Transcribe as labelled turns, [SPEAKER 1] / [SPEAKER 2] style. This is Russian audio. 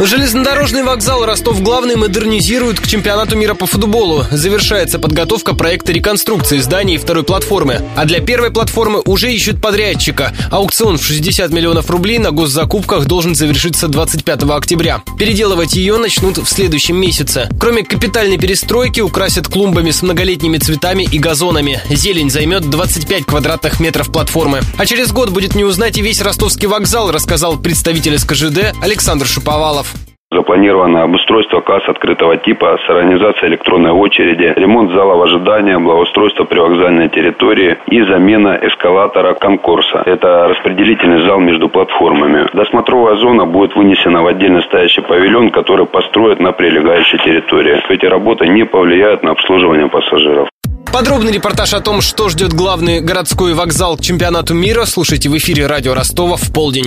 [SPEAKER 1] Железнодорожный вокзал Ростов-Главный модернизируют к чемпионату мира по футболу. Завершается подготовка проекта реконструкции здания и второй платформы. А для первой платформы уже ищут подрядчика. Аукцион в 60 миллионов рублей на госзакупках должен завершиться 25 октября. Переделывать ее начнут в следующем месяце. Кроме капитальной перестройки, украсят клумбами с многолетними цветами и газонами. Зелень займет 25 квадратных метров платформы. А через год будет не узнать и весь ростовский вокзал, рассказал представитель СКЖД Александр Шуповалов.
[SPEAKER 2] Запланировано обустройство касс открытого типа с электронной очереди, ремонт залов ожидания, благоустройство привокзальной территории и замена эскалатора конкурса. Это распределительный зал между платформами. Досмотровая зона будет вынесена в отдельно стоящий павильон, который построят на прилегающей территории. Эти работы не повлияют на обслуживание пассажиров.
[SPEAKER 1] Подробный репортаж о том, что ждет главный городской вокзал к чемпионату мира, слушайте в эфире радио Ростова в полдень.